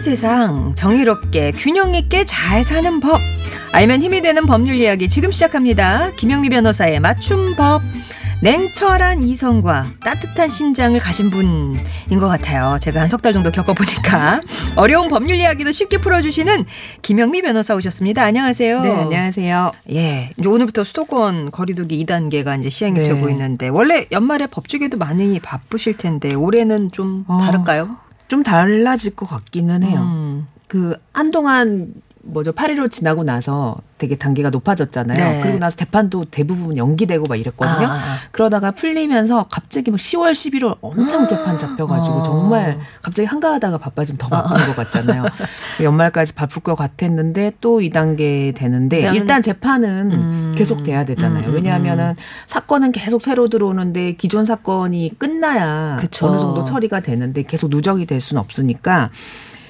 세상 정의롭게 균형 있게 잘 사는 법 알면 힘이 되는 법률 이야기 지금 시작합니다. 김영미 변호사의 맞춤법 냉철한 이성과 따뜻한 심장을 가진 분인 것 같아요. 제가 한 석 달 정도 겪어보니까 어려운 법률 이야기도 쉽게 풀어주시는 김영미 변호사 오셨습니다. 안녕하세요. 네, 안녕하세요. 예, 이제 오늘부터 수도권 거리두기 2단계가 이제 시행이 네. 되고 있는데 원래 연말에 법조계도 많이 바쁘실 텐데 올해는 좀 어, 다를까요? 좀 달라질 것 같기는 해요. 음. 그 한동안 뭐죠 8.15 지나고 나서 되게 단계가 높아졌잖아요. 네. 그리고 나서 재판도 대부분 연기되고 막 이랬거든요. 아, 아. 그러다가 풀리면서 갑자기 막 10월, 11월 엄청 재판 잡혀가지고 어. 정말 갑자기 한가하다가 바빠지면 더 바쁜 것 같잖아요. 연말까지 바쁠 것 같았는데 또 2단계 되는데 그러면- 일단 재판은 음. 계속 돼야 되잖아요. 음, 음, 왜냐하면은 사건은 계속 새로 들어오는데 기존 사건이 끝나야 그쵸. 어느 정도 처리가 되는데 계속 누적이 될 수는 없으니까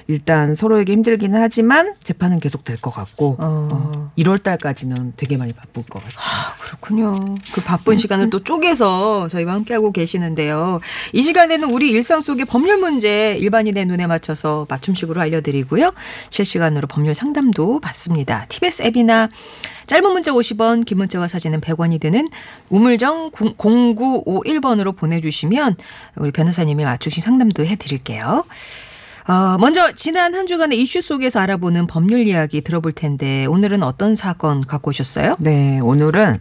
일단 서로에게 힘들기는 하지만 재판은 계속 될 것 같고 어. 어, 1월 달까지는 되게 많이 바쁠 것 같아요. 아, 그렇군요. 그 바쁜 시간을 또 쪼개서 저희와 함께하고 계시는데요. 이 시간에는 우리 일상 속의 법률 문제 일반인의 눈에 맞춰서 맞춤식으로 알려드리고요. 실시간으로 법률 상담도 받습니다. TBS 앱이나 짧은 문자 50원, 긴 문자와 사진은 100원이 드는 우물정 0951번으로 보내주시면 우리 변호사님이 맞추신 상담도 해드릴게요. 어, 먼저 지난 한 주간의 이슈 속에서 알아보는 법률 이야기 들어볼 텐데 오늘은 어떤 사건 갖고 오셨어요? 네, 오늘은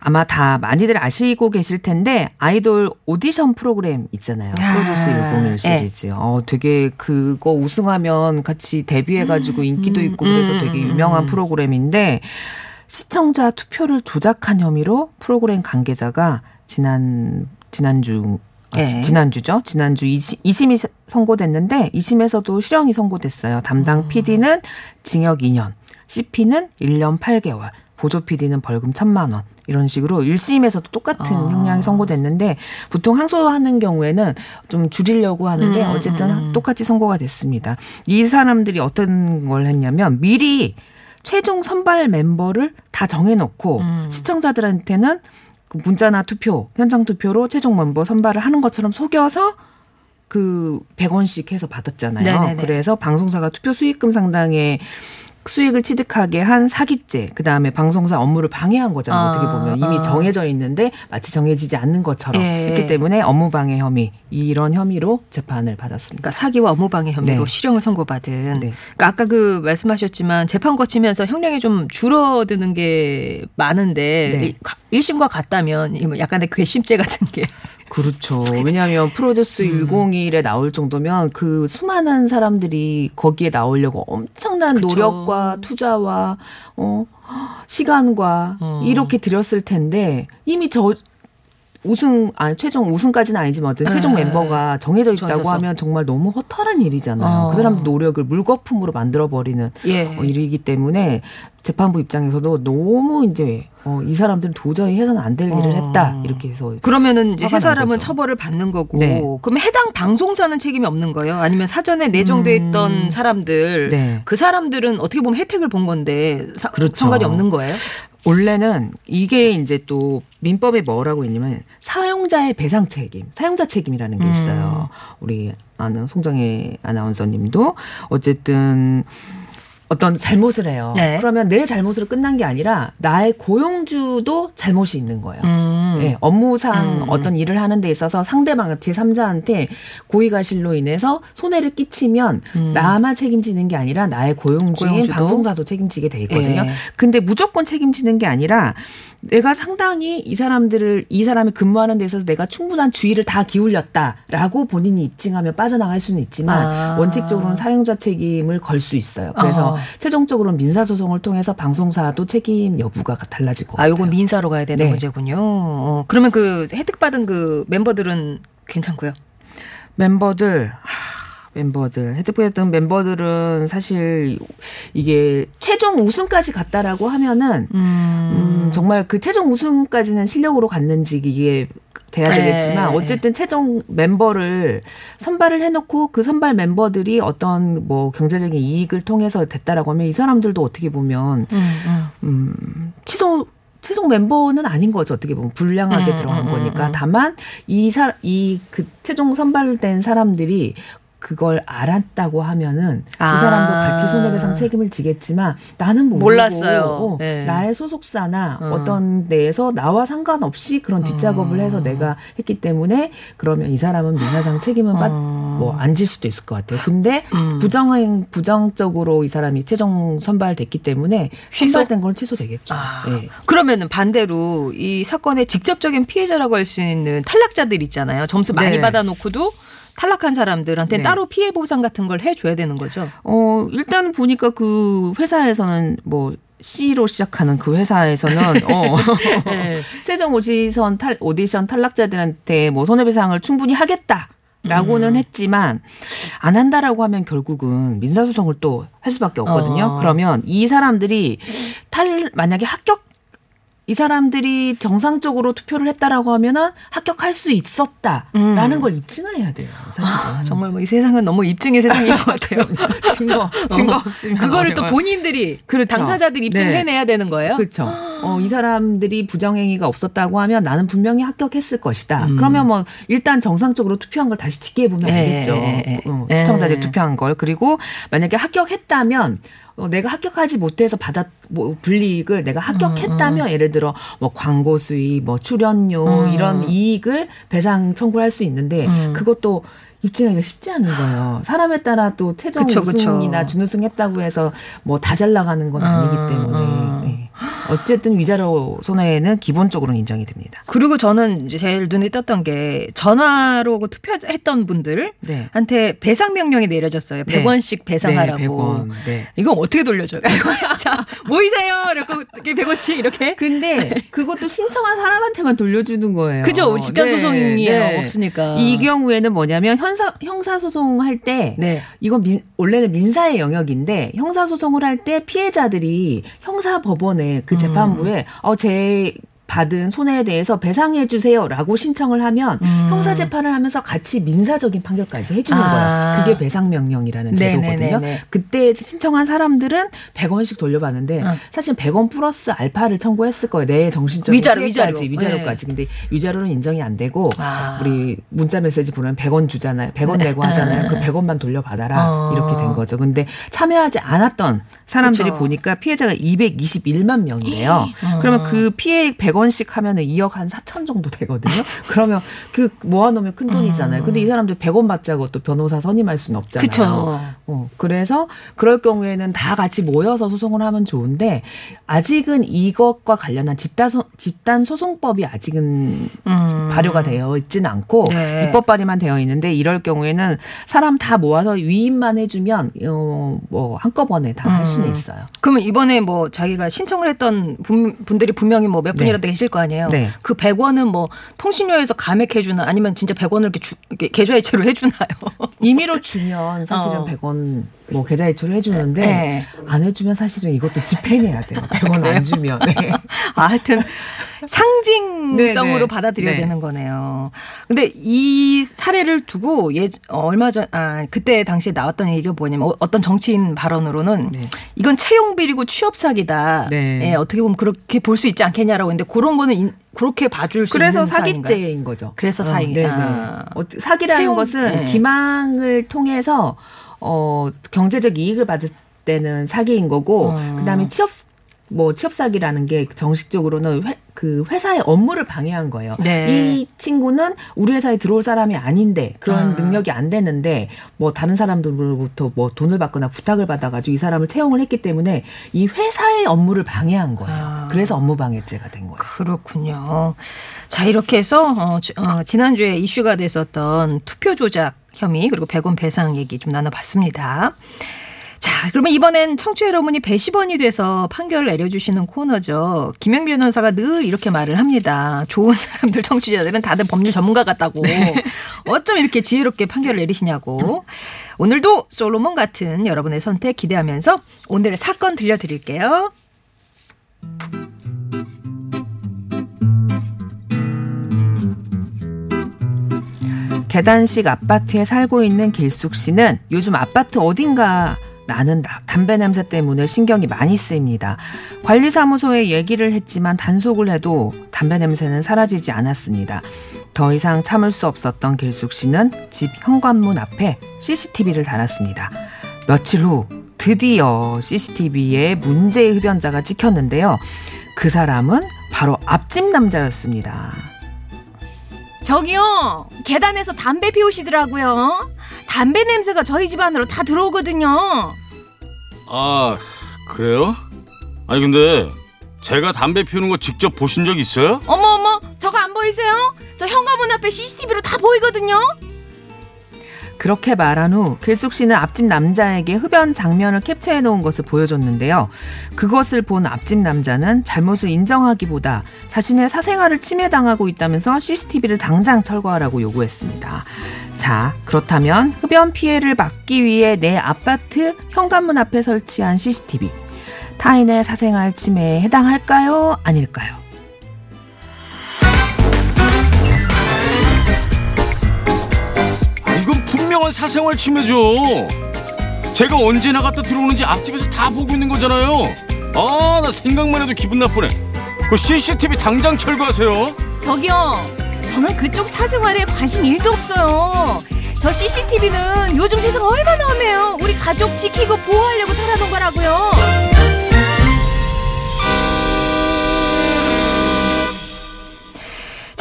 아마 다 많이들 아시고 계실 텐데 아이돌 오디션 프로그램 있잖아요. 아, 프로듀스 101 예. 시리즈. 어, 되게 그거 우승하면 같이 데뷔해가지고 인기도 있고 그래서 음, 되게 음, 유명한 음. 프로그램인데 시청자 투표를 조작한 혐의로 프로그램 관계자가 지난 지난주 지- 지난주죠. 지난주 2심, 2심이 선고됐는데 2심에서도 실형이 선고됐어요. 담당 음. PD는 징역 2년, CP는 1년 8개월, 보조 PD는 벌금 1천만 원. 이런 식으로 1심에서도 똑같은 아. 형량이 선고됐는데 보통 항소하는 경우에는 좀 줄이려고 하는데 음, 어쨌든 음, 음. 똑같이 선고가 됐습니다. 이 사람들이 어떤 걸 했냐면 미리 최종 선발 멤버를 다 정해놓고 음. 시청자들한테는 그 문자나 투표, 현장 투표로 최종 멤버 선발을 하는 것처럼 속여서 그 100원씩 해서 받았잖아요. 네네네. 그래서 방송사가 투표 수익금 상당의 수익을 취득하게 한 사기죄, 그 다음에 방송사 업무를 방해한 거잖아요. 아, 어떻게 보면 이미 아. 정해져 있는데 마치 정해지지 않는 것처럼 예. 했기 때문에 업무방해 혐의 이런 혐의로 재판을 받았습니다. 그러니까 사기와 업무방해 혐의로 네. 실형을 선고받은. 네. 그러니까 아까 그 말씀하셨지만 재판 거치면서 형량이 좀 줄어드는 게 많은데 네. 일- 가- 1심과 같다면 이뭐 약간의 괘씸죄 같은 게. 그렇죠. 왜냐하면 프로듀스 음. 101에 나올 정도면 그 수많은 사람들이 거기에 나오려고 엄청난 그쵸. 노력과 투자와 어 시간과 음. 이렇게 들였을 텐데 이미 저 우승 아니 최종 우승까지는 아니지만 어쨌든 최종 네. 멤버가 정해져 있다고 정해져서. 하면 정말 너무 허탈한 일이잖아요. 어. 그 사람 노력을 물거품으로 만들어 버리는 예. 어, 일이기 때문에 재판부 입장에서도 너무 이제 어, 이 사람들은 도저히 해서는 안 될 일을 어. 했다 이렇게 해서 그러면은 이제 세 사람은 거죠. 처벌을 받는 거고 네. 그럼 해당 방송사는 책임이 없는 거예요? 아니면 사전에 내정돼 음. 있던 사람들 네. 그 사람들은 어떻게 보면 혜택을 본 건데 사- 그렇죠. 상관이 없는 거예요? 원래는 이게 이제 또 민법에 뭐라고 있냐면 사용자의 배상 책임, 사용자 책임이라는 게 음. 있어요. 우리 아는 송정혜 아나운서님도 어쨌든 어떤 잘못을 해요. 네. 그러면 내 잘못으로 끝난 게 아니라 나의 고용주도 잘못이 있는 거예요. 음. 예, 업무상 음. 어떤 일을 하는 데 있어서 상대방 제3자한테 고의가실로 인해서 손해를 끼치면 음. 나만 책임지는 게 아니라 나의 고용주인 고용주도? 방송사도 책임지게 돼 있거든요. 예. 근데 무조건 책임지는 게 아니라 내가 상당히 이 사람들을 이 사람이 근무하는 데 있어서 내가 충분한 주의를 다 기울였다라고 본인이 입증하면 빠져나갈 수는 있지만 아. 원칙적으로는 사용자 책임을 걸 수 있어요. 그래서 어. 최종적으로는 민사 소송을 통해서 방송사도 책임 여부가 달라질 것 아, 같아요. 요건 민사로 가야 되는 네. 문제군요. 어, 그러면 그 혜택 받은 그 멤버들은 괜찮고요. 멤버들 하, 멤버들 혜택받던 멤버들은 사실 이게 최종 우승까지 갔다라고 하면은 음, 정말 그 최종 우승까지는 실력으로 갔는지 이게 돼야 네. 되겠지만 어쨌든 최종 멤버를 선발을 해놓고 그 선발 멤버들이 어떤 뭐 경제적인 이익을 통해서 됐다라고 하면 이 사람들도 어떻게 보면 음, 음. 음, 취소 최종 멤버는 아닌 거죠. 어떻게 보면 불량하게 음, 들어간 음, 거니까. 음. 다만 이사이그 최종 선발된 사람들이 그걸 알았다고 하면은 아. 그 사람도 같이 손해배상 책임을 지겠지만 나는 모르고 몰랐어요. 어, 네. 나의 소속사나 어. 떤 데에서 나와 상관없이 그런 뒷작업을 해서 어. 내가 했기 때문에 그러면 이 사람은 민사상 책임은 어. 뭐안 질 수도 있을 것 같아요. 근데 음. 부정행 부정적으로 이 사람이 최종 선발됐기 때문에 취소? 선발된 건 취소되겠죠. 아. 네. 그러면은 반대로 이 사건의 직접적인 피해자라고 할 수 있는 탈락자들 있잖아요. 점수 많이 네. 받아놓고도 탈락한 사람들한테 네. 따로 피해 보상 같은 걸 해줘야 되는 거죠. 어 일단 보니까 그 회사에서는 뭐 C로 시작하는 그 회사에서는 어 네. 최종 오디션 탈 오디션 탈락자들한테 뭐 손해배상을 충분히 하겠다. 라고는 음. 했지만 안 한다라고 하면 결국은 민사소송을 또 할 수밖에 없거든요. 어. 그러면 이 사람들이 탈 만약에 합격 이 사람들이 정상적으로 투표를 했다라고 하면은 합격할 수 있었다라는 음. 걸 입증을 해야 돼요. 사실 아, 정말 뭐 이 세상은 너무 입증의 세상인 것 같아요. 증거 증거 없으면 그거를 또 본인들이 그렇죠. 당사자들이 입증해내야 네. 되는 거예요. 그렇죠. 어, 이 사람들이 부정행위가 없었다고 하면 나는 분명히 합격했을 것이다. 음. 그러면 뭐 일단 정상적으로 투표한 걸 다시 집계해 보면 예, 되겠죠. 예, 예, 어, 시청자들이 투표한 걸 그리고 만약에 합격했다면 어, 내가 합격하지 못해서 받았 뭐 불이익을 내가 합격했다며 음, 음. 예를 들어 뭐 광고 수익, 뭐 출연료 음. 이런 이익을 배상 청구할 수 있는데 음. 그것도 입증하기가 쉽지 않은 거예요. 사람에 따라 또 최종 그쵸, 우승이나. 준우승했다고 해서 뭐 다 잘 나가는 건 아니기 음, 때문에. 음. 네. 어쨌든 위자료 손해는 기본적으로는 인정이 됩니다. 그리고 저는 이제 제일 눈에 띄었던 게 전화로 그 투표했던 분들한테 네. 배상 명령이 내려졌어요. 100원씩 배상하라고. 네, 100원. 네. 이거 어떻게 돌려줘요? 자, 모이세요. 이렇게 100원씩 이렇게. 근데 그것도 신청한 사람한테만 돌려주는 거예요. 그죠. 집단 소송이 네. 없으니까. 이 경우에는 뭐냐면 형사 형사 소송 할 때 네. 이건 민, 원래는 민사의 영역인데 형사 소송을 할 때 피해자들이 형사 법원에 그 재판부에 음. 어제 받은 손해에 대해서 배상해 주세요라고 신청을 하면 음. 형사 재판을 하면서 같이 민사적인 판결까지 해주는 아. 거예요. 그게 배상 명령이라는 제도거든요. 네네네네. 그때 신청한 사람들은 100원씩 돌려받는데 어. 사실 100원 플러스 알파를 청구했을 거예요. 내 정신적인 위자료, 위자료. 위자료까지. 네. 근데 위자료는 인정이 안 되고 아. 우리 문자 메시지 보내면 100원 주잖아요. 100원 네. 내고 하잖아요. 그 100원만 돌려받아라 어. 이렇게 된 거죠. 근데 참여하지 않았던 사람들이 그쵸. 보니까 피해자가 221만 명이래요. 어. 그러면 그 피해 100 100원씩 하면은 2억 한 4천 정도 되거든요. 그러면 그 모아놓으면 큰 돈이잖아요. 근데 이 사람들 100원 받자고 또 변호사 선임할 수는 없잖아요. 그쵸. 어, 그래서 그럴 경우에는 다 같이 모여서 소송을 하면 좋은데 아직은 이것과 관련한 집단, 소, 집단 소송법이 아직은 음. 발효가 되어 있지는 않고 네. 입법 발의만 되어 있는데 이럴 경우에는 사람 다 모아서 위임만 해주면 어, 뭐 한꺼번에 다할 음. 수는 있어요. 그러면 이번에 뭐 자기가 신청을 했던 분, 분들이 분명히 뭐 몇 분이라도 네. 계실 거 아니에요. 네. 그 100원은 뭐 통신료에서 감액해 주나 아니면 진짜 100원을 이렇게, 주, 이렇게 계좌이체로 해 주나요? 임의로 주면 사실은 어. 100원 뭐 계좌이체로 해 주는데 네. 안 해주면 사실은 이것도 집행해야 돼요. 100원 안 주면. 네. 아, 하여튼 상징성으로 네, 네. 받아들여야 네. 되는 거네요. 근데 이 사례를 두고 예 얼마 전 아 그때 당시에 나왔던 얘기가 뭐냐면 어, 어떤 정치인 발언으로는 네. 이건 채용 비리고 취업 사기다. 네. 예, 어떻게 보면 그렇게 볼 수 있지 않겠냐라고 했는데 그런 거는 인, 그렇게 봐줄 수 그래서 사기죄인 거죠. 그래서 사기. 어, 네, 아. 어, 사기라는 채용, 것은 기망을 통해서 어 경제적 이익을 받을 때는 사기인 거고 어. 그다음에 취업 뭐 취업 사기라는 게 정식적으로는 회, 그 회사의 업무를 방해한 거예요. 네. 이 친구는 우리 회사에 들어올 사람이 아닌데 그런 아. 능력이 안 되는데 뭐 다른 사람들로부터 뭐 돈을 받거나 부탁을 받아가지고 이 사람을 채용을 했기 때문에 이 회사의 업무를 방해한 거예요. 아. 그래서 업무 방해죄가 된 거예요. 그렇군요. 자 이렇게 해서 어, 어, 지난주에 이슈가 됐었던 투표 조작 혐의 그리고 100원 배상 얘기 좀 나눠봤습니다. 자, 그러면 이번엔 청취자 여러분이 배시번이 돼서 판결을 내려주시는 코너죠. 김영 변호사가 늘 이렇게 말을 합니다. 좋은 사람들 청취자들은 다들 법률 전문가 같다고. 네. 어쩜 이렇게 지혜롭게 판결을 내리시냐고. 오늘도 솔로몬 같은 여러분의 선택 기대하면서 오늘의 사건 들려드릴게요. 계단식 아파트에 살고 있는 길숙 씨는 요즘 아파트 어딘가 나는 담배 냄새 때문에 신경이 많이 쓰입니다. 관리사무소에 얘기를 했지만 단속을 해도 담배 냄새는 사라지지 않았습니다. 더 이상 참을 수 없었던 길숙 씨는 집 현관문 앞에 CCTV를 달았습니다. 며칠 후 드디어 CCTV에 문제의 흡연자가 찍혔는데요. 그 사람은 바로 앞집 남자였습니다. 저기요, 계단에서 담배 피우시더라고요. 담배 냄새가 저희 집 안으로 다 들어오거든요. 아, 그래요? 아니, 근데 제가 담배 피우는 거 직접 보신 적 있어요? 어머, 어머, 저거 안 보이세요? 저 현관문 앞에 CCTV로 다 보이거든요. 그렇게 말한 후 길숙 씨는 앞집 남자에게 흡연 장면을 캡처해 놓은 것을 보여줬는데요. 그것을 본 앞집 남자는 잘못을 인정하기보다 자신의 사생활을 침해당하고 있다면서 CCTV를 당장 철거하라고 요구했습니다. 자, 그렇다면 흡연 피해를 막기 위해 내 아파트 현관문 앞에 설치한 CCTV. 타인의 사생활 침해에 해당할까요? 아닐까요? 분명한 사생활 침해죠. 제가 언제 나갔다 들어오는지 앞집에서 다 보고 있는 거잖아요. 아, 나 생각만 해도 기분 나쁘네. 그 CCTV 당장 철거하세요. 저기요, 저는 그쪽 사생활에 관심 일도 없어요. 저 CCTV는 요즘 세상 얼마나 험해요. 우리 가족 지키고 보호하려고 달아놓은 거라고요.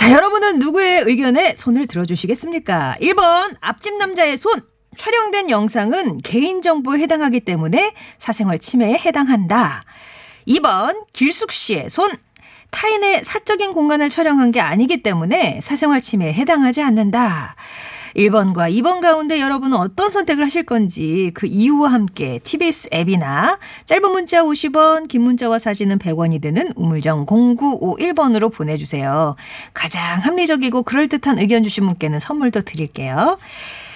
자, 여러분은 누구의 의견에 손을 들어주시겠습니까? 1번, 앞집 남자의 손. 촬영된 영상은 개인정보에 해당하기 때문에 사생활 침해에 해당한다. 2번, 길숙 씨의 손. 타인의 사적인 공간을 촬영한 게 아니기 때문에 사생활 침해에 해당하지 않는다. 1번과 2번 가운데 여러분은 어떤 선택을 하실 건지 그 이유와 함께 TBS 앱이나 짧은 문자 50원, 긴 문자와 사진은 100원이 되는 우물정 0951번으로 보내주세요. 가장 합리적이고 그럴듯한 의견 주신 분께는 선물도 드릴게요.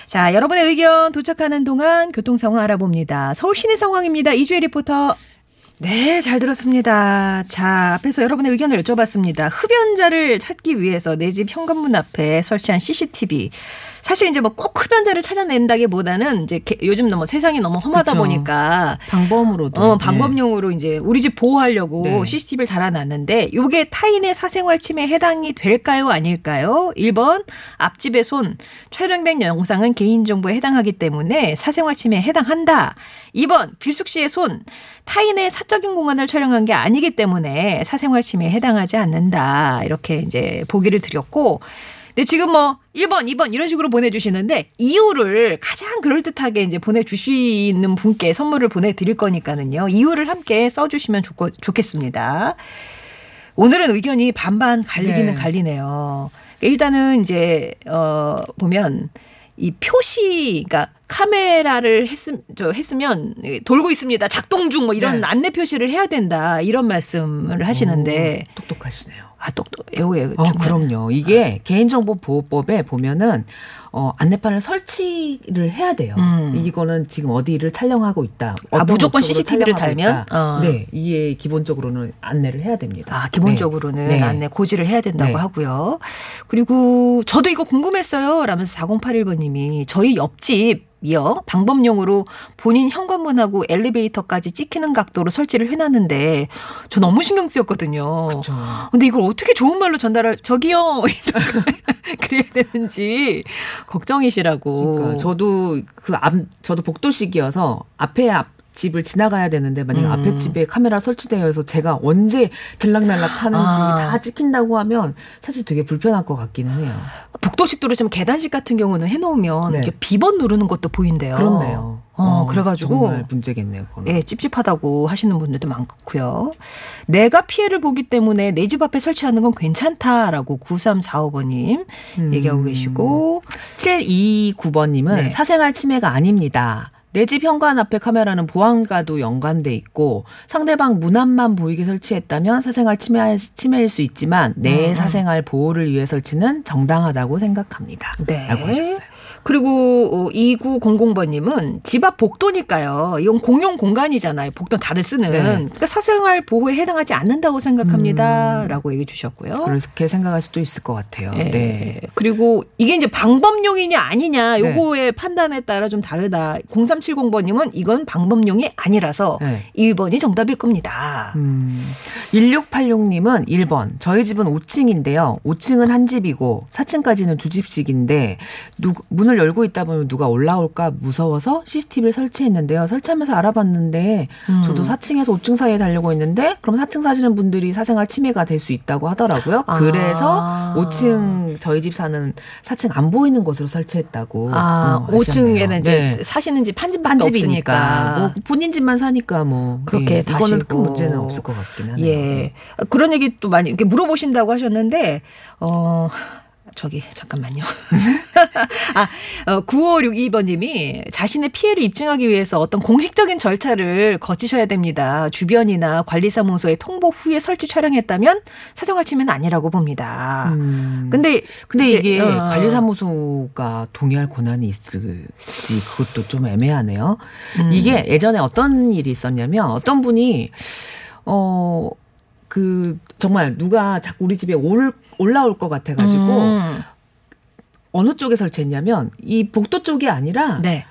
자, 여러분의 의견 도착하는 동안 교통 상황 알아봅니다. 서울 시내 상황입니다. 이주혜 리포터. 네, 잘 들었습니다. 자, 앞에서 여러분의 의견을 여쭤봤습니다. 흡연자를 찾기 위해서 내 집 현관문 앞에 설치한 CCTV. 사실 이제 뭐 꼭 흡연자를 찾아낸다기보다는 이제 요즘 너무 세상이 너무 험하다 그쵸. 보니까 방범으로도. 어, 방법용으로 이제 우리 집 보호하려고 네. CCTV를 달아놨는데 요게 타인의 사생활 침해에 해당이 될까요? 아닐까요? 1번 앞집의 손 촬영된 영상은 개인 정보에 해당하기 때문에 사생활 침해에 해당한다. 2번 빌숙 씨의 손 타인의 사적인 공간을 촬영한 게 아니기 때문에 사생활 침해에 해당하지 않는다. 이렇게 이제 보기를 드렸고 근데 지금 뭐 1번, 2번 이런 식으로 보내주시는데 이유를 가장 그럴듯하게 이제 보내주시는 분께 선물을 보내드릴 거니까는요. 이유를 함께 써주시면 좋고, 좋겠습니다. 오늘은 의견이 반반 갈리기는 네. 갈리네요. 일단은 이제 어 보면 이 표시, 그러니까 카메라를 했음, 저 했으면 돌고 있습니다. 작동 중 뭐 이런 네. 안내 표시를 해야 된다 이런 말씀을 하시는데 오, 똑똑하시네요. 아 똑똑 요게 어, 그럼요. 이게 개인정보보호법에 보면은 어, 안내판을 설치를 해야 돼요. 음. 이거는 지금 어디를 촬영하고 있다. 아, 무조건 CCTV를 달면? 어. 네, 이게 기본적으로는 안내를 해야 됩니다. 아, 기본적으로는 네. 네. 안내 고지를 해야 된다고 네. 하고요. 그리고 저도 이거 궁금했어요. 라면서 4081번님이 저희 옆집 이요. 방법용으로 본인 현관문하고 엘리베이터까지 찍히는 각도로 설치를 해놨는데 저 너무 신경 쓰였거든요. 그렇죠. 근데 이걸 어떻게 좋은 말로 전달할 저기요 그래야 되는지 걱정이시라고. 그러니까 저도 그 앞 저도 복도식이어서 앞에 앞 집을 지나가야 되는데 만약 음. 앞에 집에 카메라 설치되어 있어 제가 언제 들락날락 하는지 아. 다 찍힌다고 하면 사실 되게 불편할 것 같기는 해요. 복도식도로 지금 계단식 같은 경우는 해놓으면 네. 이렇게 비번 누르는 것도 보인대요. 그렇네요. 어, 그래가지고 정말 문제겠네요. 그거는. 예, 찝찝하다고 하시는 분들도 많고요. 내가 피해를 보기 때문에 내 집 앞에 설치하는 건 괜찮다라고 9345번님 음. 얘기하고 계시고 729번님은 네. 사생활 침해가 아닙니다. 내 집 현관 앞에 카메라는 보안과도 연관돼 있고 상대방 문 앞만 보이게 설치했다면 사생활 침해, 침해일 수 있지만 내 음. 사생활 보호를 위해 설치는 정당하다고 생각합니다. 네. 라고 하셨어요. 그리고 어, 2900번님은 집 앞 복도니까요. 이건 공용 공간이잖아요. 복도 다들 쓰는. 네. 그러니까 사생활 보호에 해당하지 않는다고 생각합니다. 라고 얘기해 주셨고요. 그렇게 생각할 수도 있을 것 같아요. 예. 네. 그리고 이게 이제 방법용이냐 아니냐 네. 요거의 판단에 따라 좀 다르다. 0370번님은 이건 방법용이 아니라서 네. 1번이 정답일 겁니다. 음, 1686님은 1번. 저희 집은 5층인데요. 5층은 한 집이고 4층까지는 두 집씩인데 누, 문을 열고 있다 보면 누가 올라올까 무서워서 CCTV를 설치했는데요. 설치하면서 알아봤는데 음. 저도 4층에서 5층 사이에 달려고 있는데 그럼 4층 사시는 분들이 사생활 침해가 될 수 있다고 하더라고요. 아. 그래서 5층 저희 집 사는 4층 안 보이는 곳으로 설치했다고. 아, 어, 하셨네요. 5층에는 이제 네. 사시는 집 한 집밖에 한 없으니까. 집이니까 뭐 본인 집만 사니까 뭐 그렇게 예, 다시고. 큰 문제는 없을 것 같긴 하네요. 예. 그런 얘기 또 많이 이렇게 물어보신다고 하셨는데, 어, 저기, 잠깐만요. 아, 어, 9562번 님이 자신의 피해를 입증하기 위해서 어떤 공식적인 절차를 거치셔야 됩니다. 주변이나 관리사무소에 통보 후에 설치 촬영했다면 사생활 침해는 아니라고 봅니다. 음. 근데, 근데 이제, 이게 어. 관리사무소가 동의할 권한이 있을지 그것도 좀 애매하네요. 음. 이게 예전에 어떤 일이 있었냐면 어떤 분이 어 그 정말 누가 자꾸 우리 집에 올 올라올 것 같아가지고 음. 어느 쪽에 설치했냐면 이 복도 쪽이 아니라 네.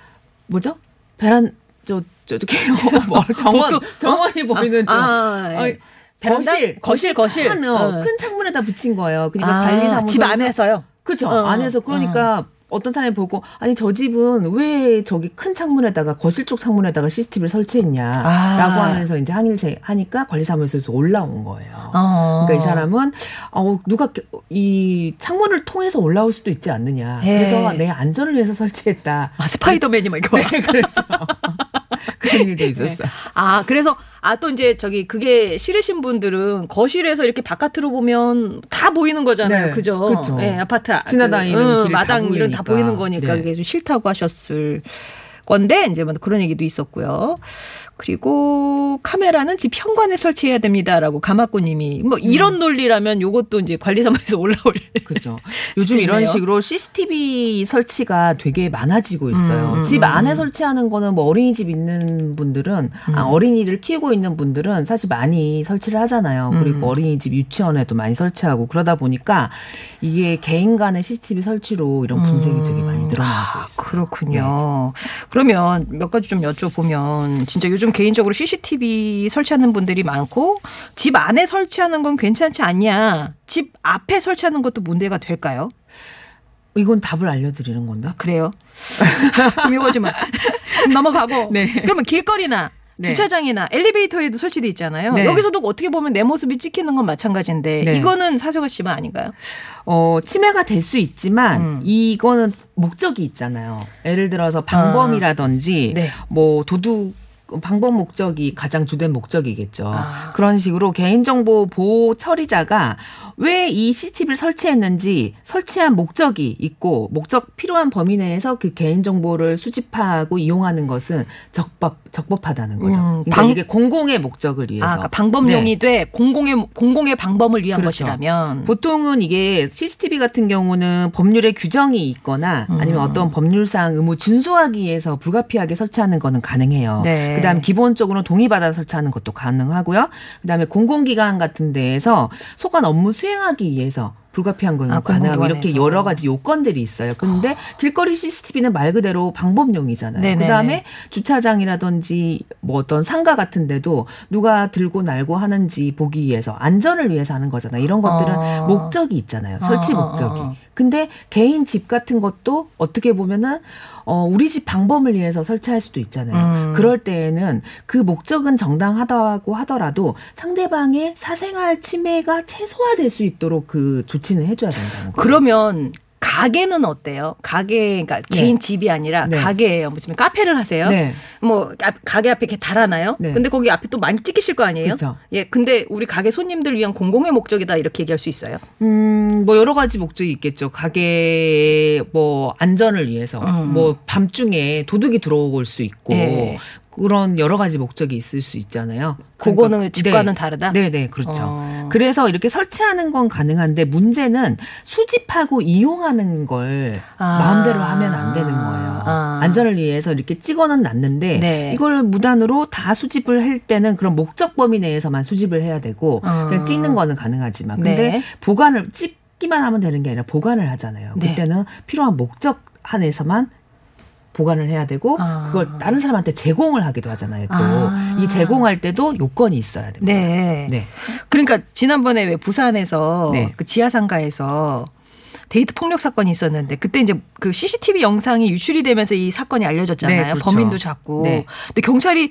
뭐죠? 베란 저 저렇게 뭐 정원 복도- 정원이 보이는 쪽. 아, 예. 어, 베란다? 거실, 거실, 거실. 큰, 어, 어. 큰 창문에다 붙인 거예요. 그러니까 아, 관리사무소 집 안에서요? 그죠. 어, 안에서 그러니까 어. 떤 사람이 보고 아니 저 집은 왜 저기 큰 창문에다가 거실 쪽 창문에다가 CCTV를 설치했냐라고 아. 하면서 이제 항의를 제- 하니까 관리사무소에서 올라온 거예요. 어. 그러니까 이 사람은 어 누가 이 창문을 통해서 올라올 수도 있지 않느냐. 예. 그래서 내 안전을 위해서 설치했다. 아, 스파이더맨이 막 이거. 네, 그렇죠. 그런 일도 있었어요. 아, 그래서, 아, 또 이제 저기, 그게 싫으신 분들은 거실에서 이렇게 바깥으로 보면 다 보이는 거잖아요. 네, 그죠? 그쵸. 예, 아파트. 아- 지나다니는 응, 길이 다 마당 이런 다. 보이는 거니까 네. 그게 좀 싫다고 하셨을 건데, 이제 뭐 그런 얘기도 있었고요. 그리고 카메라는 집 현관에 설치해야 됩니다라고 가마꾸님이 뭐 이런 음. 논리라면 요것도 이제 관리사무소에서 올라올 그렇죠. 요즘 이런. 식으로 CCTV 설치가 되게 많아지고 있어요. 음, 집 음, 안에 음. 설치하는 거는 뭐 어린이집 있는 분들은 아, 어린이를 키우고 있는 분들은 사실 많이 설치를 하잖아요. 그리고 음. 어린이집 유치원에도 많이 설치하고 그러다 보니까 이게 개인 간의 CCTV 설치로 이런 분쟁이 되게 많이 늘어나고 있어요. 아, 그렇군요. 그러면 몇 가지 좀 여쭤보면 진짜 요즘 개인적으로 CCTV 설치하는 분들이 많고 집 안에 설치하는 건 괜찮지 않냐? 집 앞에 설치하는 것도 문제가 될까요? 이건 답을 알려드리는 건데. 아, 그래요? 그럼 이거지만 넘어가고. 네. 그러면 길거리나 네. 주차장이나 엘리베이터에도 설치돼 있잖아요. 네. 여기서도 어떻게 보면 내 모습이 찍히는 건 마찬가지인데 네. 이거는 사생활 침해 아닌가요? 어, 침해가 될 수 있지만 음. 이거는 목적이 있잖아요. 예를 들어서 방범이라든지 네. 뭐 도둑 방법 목적이 가장 주된 목적이겠죠. 아. 그런 식으로 개인정보 보호 처리자가 왜 이 CCTV를 설치했는지 설치한 목적이 있고 목적 필요한 범위 내에서 그 개인정보를 수집하고 이용하는 것은 적법 적법하다는 거죠. 음, 그러니까 방- 이게 공공의 목적을 위해서. 아, 그러니까 방법용이 네. 돼 공공의 공공의 방법을 위한 그렇죠. 것이라면 보통은 이게 CCTV 같은 경우는 법률에 규정이 있거나 아니면 음. 어떤 법률상 의무 준수하기 위해서 불가피하게 설치하는 거는 가능해요. 네. 그다음 기본적으로 동의받아 설치하는 것도 가능하고요. 그다음에 공공기관 같은 데에서 소관 업무 수행하기 위해서 불가피한 거는 아, 가능하고 이렇게. 여러 가지 요건들이 있어요. 그런데 길거리 CCTV는 말 그대로 방법용이잖아요. 네네. 그다음에 주차장이라든지 뭐 어떤 상가 같은 데도 누가 들고 날고 하는지 보기 위해서 안전을 위해서 하는 거잖아요. 이런 것들은 어. 목적이 있잖아요. 설치 어, 어, 목적이. 어. 근데 개인 집 같은 것도 어떻게 보면은 어 우리 집 방범을 위해서 설치할 수도 있잖아요. 음. 그럴 때에는 그 목적은 정당하다고 하더라도 상대방의 사생활 침해가 최소화될 수 있도록 그 조치는 해줘야 된다는 거죠. 그러면 가게는 어때요? 가게 그러니까 네. 개인 집이 아니라 네. 가게예요. 무슨 카페를 하세요? 네. 뭐 앞- 가게 앞에 이렇게 달아나요? 네. 근데 거기 앞에 또 많이 찍히실 거 아니에요? 그렇죠. 예, 근데 우리 가게 손님들 위한 공공의 목적이다 이렇게 얘기할 수 있어요. 음, 뭐 여러 가지 목적이 있겠죠. 가게 뭐 안전을 위해서 음. 뭐 밤중에 도둑이 들어올 수 있고 네. 그런 여러 가지 목적이 있을 수 있잖아요. 그거는 그러니까- 집과는 네. 다르다? 네, 네, 그렇죠. 어. 그래서 이렇게 설치하는 건 가능한데 문제는 수집하고 이용하는 걸 아. 마음대로 하면 안 되는 거예요. 아. 안전을 위해서 이렇게 찍어는 놨는데 네. 이걸 무단으로 다 수집을 할 때는 그런 목적 범위 내에서만 수집을 해야 되고 어. 그냥 찍는 거는 가능하지만 근데 네. 보관을 찍기만 하면 되는 게 아니라 보관을 하잖아요. 네. 그때는 필요한 목적 안에서만 보관을 해야 되고 아. 그걸 다른 사람한테 제공을 하기도 하잖아요. 또이 아. 제공할 때도 요건이 있어야 됩니다. 네. 네. 그러니까 지난번에 왜 부산에서 네. 그 지하상가에서 데이트 폭력 사건이 있었는데 그때 이제 그 CCTV 영상이 유출이 되면서 이 사건이 알려졌잖아요. 네, 그렇죠. 범인도 잡고. 네. 근데 경찰이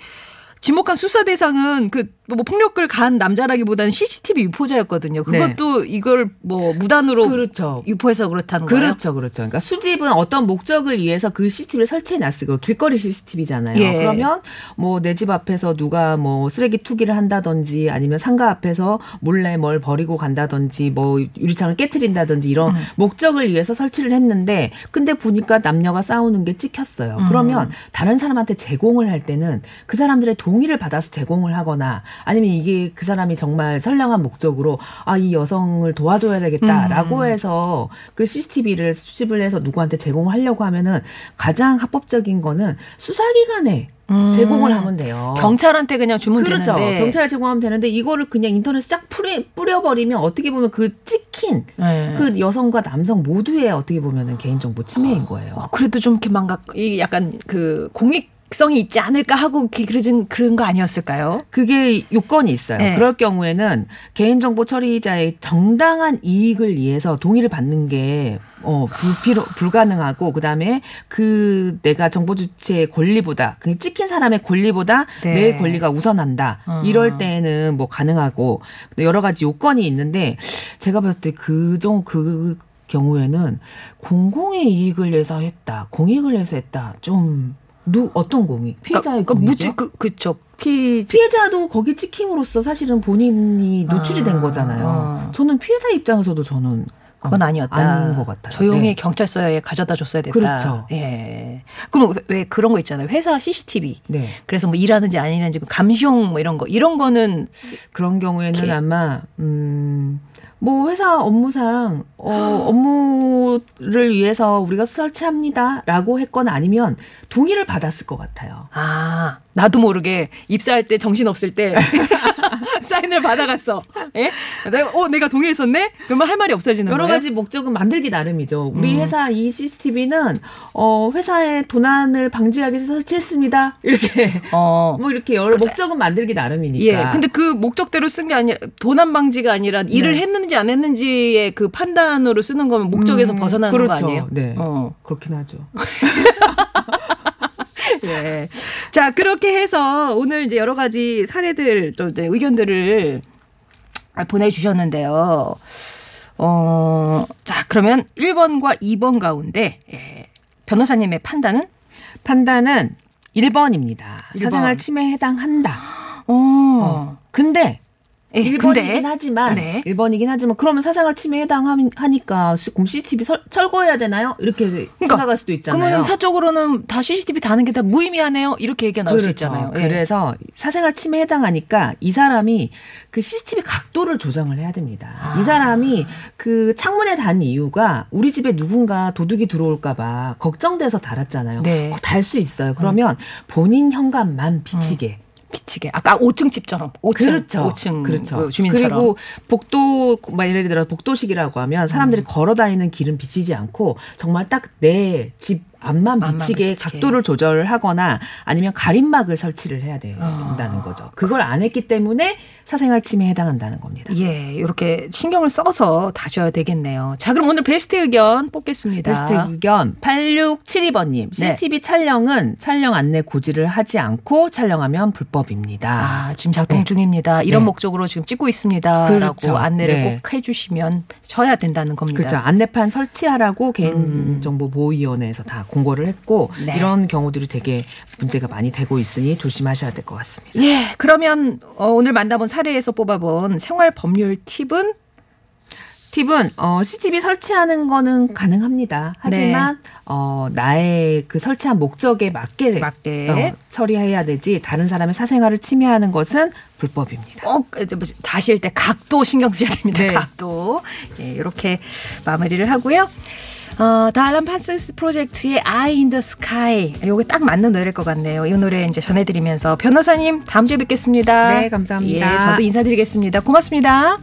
지목한 수사 대상은 그 뭐 폭력을 가한 남자라기보다는 CCTV 유포자였거든요. 그것도 이걸 뭐 무단으로 네. 그렇죠. 유포해서 그렇다는 거예요. 그렇죠, 그렇죠. 그러니까 수집은 어떤 목적을 위해서 그 CCTV를 설치해 놨어요. 길거리 CCTV잖아요. 예. 그러면 뭐 내 집 앞에서 누가 뭐 쓰레기 투기를 한다든지 아니면 상가 앞에서 몰래 뭘 버리고 간다든지 뭐 유리창을 깨뜨린다든지 이런 음. 목적을 위해서 설치를 했는데 근데 보니까 남녀가 싸우는 게 찍혔어요. 음. 그러면 다른 사람한테 제공을 할 때는 그 사람들의 동의를 받아서 제공을 하거나 아니면 이게 그 사람이 정말 선량한 목적으로 아 이 여성을 도와줘야 되겠다라고 음. 해서 그 CCTV를 수집을 해서 누구한테 제공하려고 하면은 가장 합법적인 거는 수사기관에 음. 제공을 하면 돼요. 경찰한테 그냥 주면 그렇죠. 되는데. 경찰에 제공하면 되는데 이거를 그냥 인터넷에 쫙 뿌려, 뿌려 버리면 어떻게 보면 그 찍힌 네. 그 여성과 남성 모두의 어떻게 보면은 개인정보 침해인 거예요. 어, 그래도 좀 이렇게 망각, 이 약간 그 공익 성이 있지 않을까 하고 이렇게 그런 그런 거 아니었을까요? 그게 요건이 있어요. 네. 그럴 경우에는 개인정보 처리자의 정당한 이익을 위해서 동의를 받는 게 어, 불필요, 불가능하고, 그 다음에 그 내가 정보 주체의 권리보다, 그 찍힌 사람의 권리보다 네. 내 권리가 우선한다. 어. 이럴 때는 뭐 가능하고, 여러 가지 요건이 있는데, 제가 봤을 때그 정, 그 경우에는 공공의 이익을 위해서 했다. 공익을 위해서 했다. 좀, 누, 어떤 공익? 피해자의 그러니까 공익이죠? 무지 그 그쵸 피 피해자도 거기 찍힘으로써 사실은 본인이 노출이 된 아, 거잖아요. 어. 저는 피해자 입장에서도 저는 그건 어, 아니었다. 아닌 것 같아요. 조용히 네. 경찰서에 가져다 줬어야 됐다. 그렇죠. 예. 그럼 왜, 왜 그런 거 있잖아요. 회사 CCTV. 네. 그래서 뭐 일하는지 안 일하는지 감시용 뭐 이런 거 이런 거는 그런 경우에는 이렇게. 아마 음. 뭐 회사 업무상 어 업무를 위해서 우리가 설치합니다라고 했거나 아니면 동의를 받았을 것 같아요. 아 나도 모르게 입사할 때 정신 없을 때 사인을 받아갔어. 예? 내가 어 내가 동의했었네. 그러면 할 말이 없어지는 여러 거예요. 가지 목적은 만들기 나름이죠. 우리 음. 회사 이 CCTV는 어 회사의 도난을 방지하기 위해서 설치했습니다. 이렇게 어. 뭐 이렇게 여러 목적은 만들기 나름이니까. 예. 근데 그 목적대로 쓴 게 아니라 도난 방지가 아니라 일을 네. 했는지 안 했는지의 그 판단으로 쓰는 거면 목적에서 음, 벗어나는 그렇죠. 거 아니에요? 네. 어. 그렇긴 하죠. 예. 자, 그렇게 해서 오늘 이제 여러 가지 사례들, 또 이제 의견들을 보내주셨는데요. 어, 자, 그러면 1번과 2번 가운데, 예, 변호사님의 판단은? 판단은 1번입니다. 일 번. 사생활 침해에 해당한다. 어. 어. 근데 예, 1번이긴 근데? 하지만 네. 1번이긴 하지만 그러면 사생활 침해에 해당하니까 그럼 CCTV 설, 철거해야 되나요? 이렇게 생각할 수도 있잖아요. 그러면 사적으로는 다 CCTV 다는 게 다 무의미하네요. 이렇게 얘기가 나올 수 있잖아요. 예. 그렇죠. 그래서 사생활 침해에 해당하니까 이 사람이 그 CCTV 각도를 조정을 해야 됩니다. 아. 이 사람이 그 창문에 단 이유가 우리 집에 누군가 도둑이 들어올까 봐 걱정돼서 달았잖아요. 네. 달수 있어요. 그러면 본인 현관만 비치게. 비치게. 아까 5층 집처럼. 5층. 그렇죠. 5층 그렇죠. 주민처럼. 그리고 복도, 막 예를 들어 복도식이라고 하면 음. 사람들이 걸어 다니는 길은 비치지 않고 정말 딱 내 집 앞만 비치게. 각도를 조절을 하거나 아니면 가림막을 설치를 해야 된다는 아. 거죠. 그걸 안 했기 때문에 사생활 침해에 해당한다는 겁니다. 예, 이렇게 신경을 써서 다줘야 되겠네요. 자, 그럼 오늘 베스트 의견 뽑겠습니다. 베스트 의견 8672번님 네. CCTV 촬영은 촬영 안내 고지를 하지 않고 촬영하면 불법입니다. 아, 지금 작동 네. 중입니다. 이런 네. 목적으로 지금 찍고 있습니다. 그렇죠. 라고 안내를 네. 꼭 해주시면 쳐야 된다는 겁니다. 그렇죠. 안내판 설치하라고 개인정보보호위원회에서 다 공고를 했고 음. 네. 이런 경우들이 되게 문제가 많이 되고 있으니 조심하셔야 될 것 같습니다. 예, 그러면 어, 오늘 만나본 사례에서 뽑아본 생활 법률 팁은 팁은 어, CCTV 설치하는 거는 가능합니다. 하지만 어, 나의 그 설치한 목적에 맞게, 맞게. 어, 처리해야 되지 다른 사람의 사생활을 침해하는 것은 불법입니다. 꼭 이제 뭐 다실 때 각도 신경 쓰셔야 됩니다. 네. 각도. 예, 이렇게 마무리를 하고요. 어, 달란 판스스 프로젝트의 Eye in the Sky. 요게 딱 맞는 노래일 것 같네요. 이 노래 이제 전해드리면서 변호사님 다음 주에 뵙겠습니다. 네, 감사합니다. 예, 저도 인사드리겠습니다. 고맙습니다.